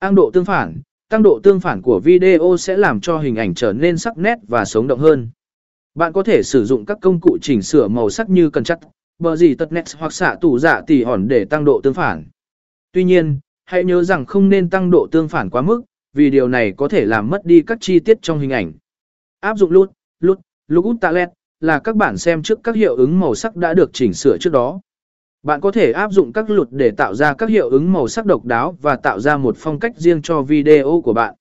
Tăng độ tương phản, tăng độ tương phản của video sẽ làm cho hình ảnh trở nên sắc nét và sống động hơn. Bạn có thể sử dụng các công cụ chỉnh sửa màu sắc như cần chắc, bờ gì tật nét hoặc xạ tủ dạ tỉ hòn để tăng độ tương phản. Tuy nhiên, hãy nhớ rằng không nên tăng độ tương phản quá mức, vì điều này có thể làm mất đi các chi tiết trong hình ảnh. Áp dụng lút, lút, lút talent là các bạn xem trước các hiệu ứng màu sắc đã được chỉnh sửa trước đó. Bạn có thể áp dụng các luật để tạo ra các hiệu ứng màu sắc độc đáo và tạo ra một phong cách riêng cho video của bạn.